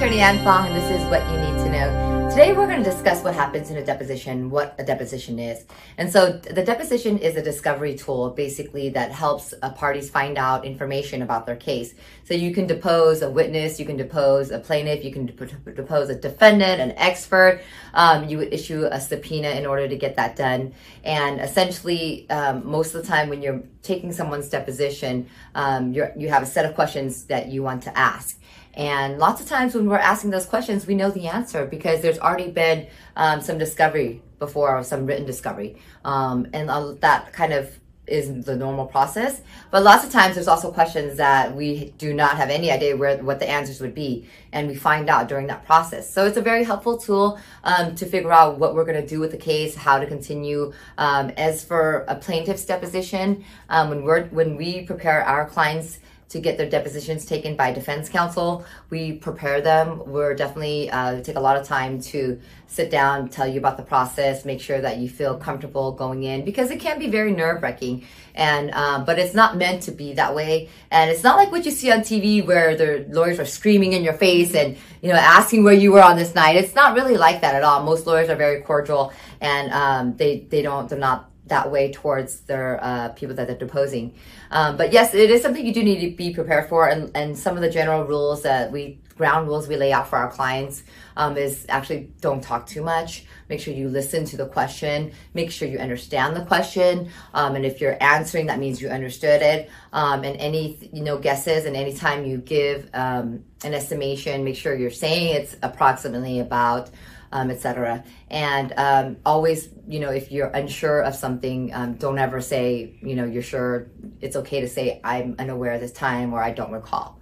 Attorney Ann Fong, and this is what you need to know. Today, we're going to discuss what happens in a deposition, what a deposition is. And so, the deposition is a discovery tool, basically, that helps uh, parties find out information about their case. So, you can depose a witness, you can depose a plaintiff, you can depose a defendant, an expert. Um, you would issue a subpoena in order to get that done. And essentially, um, most of the time, when you're taking someone's deposition, um, you have a set of questions that you want to ask. And lots of times when we're asking those questions, we know the answer because there's already been um, some discovery before or some written discovery. Um, and that kind of is the normal process. But lots of times there's also questions that we do not have any idea where what the answers would be, and we find out during that process. So it's a very helpful tool um, to figure out what we're going to do with the case, how to continue. Um, as for a plaintiff's deposition, um, when we're when we prepare our clients to get their depositions taken by defense counsel. We prepare them. We're definitely uh, take a lot of time to sit down, tell you about the process, make sure that you feel comfortable going in because it can be very nerve wracking. And um, but it's not meant to be that way. And it's not like what you see on TV where the lawyers are screaming in your face and you know asking where you were on this night. It's not really like that at all. Most lawyers are very cordial and um, they they don't they're not that way towards their uh, people that they're deposing. Um, but yes, it is something you do need to be prepared for, and, and some of the general rules that we ground rules we lay out for our clients um, is actually don't talk too much. Make sure you listen to the question. Make sure you understand the question, um, and if you're answering, that means you understood it. Um, and any you know guesses, and anytime you give um, an estimation, make sure you're saying it's approximately about um, etc. And um, always, you know, if you're unsure of something, um, don't ever say, you know, you're sure. It's okay to say, I'm unaware this time or I don't recall.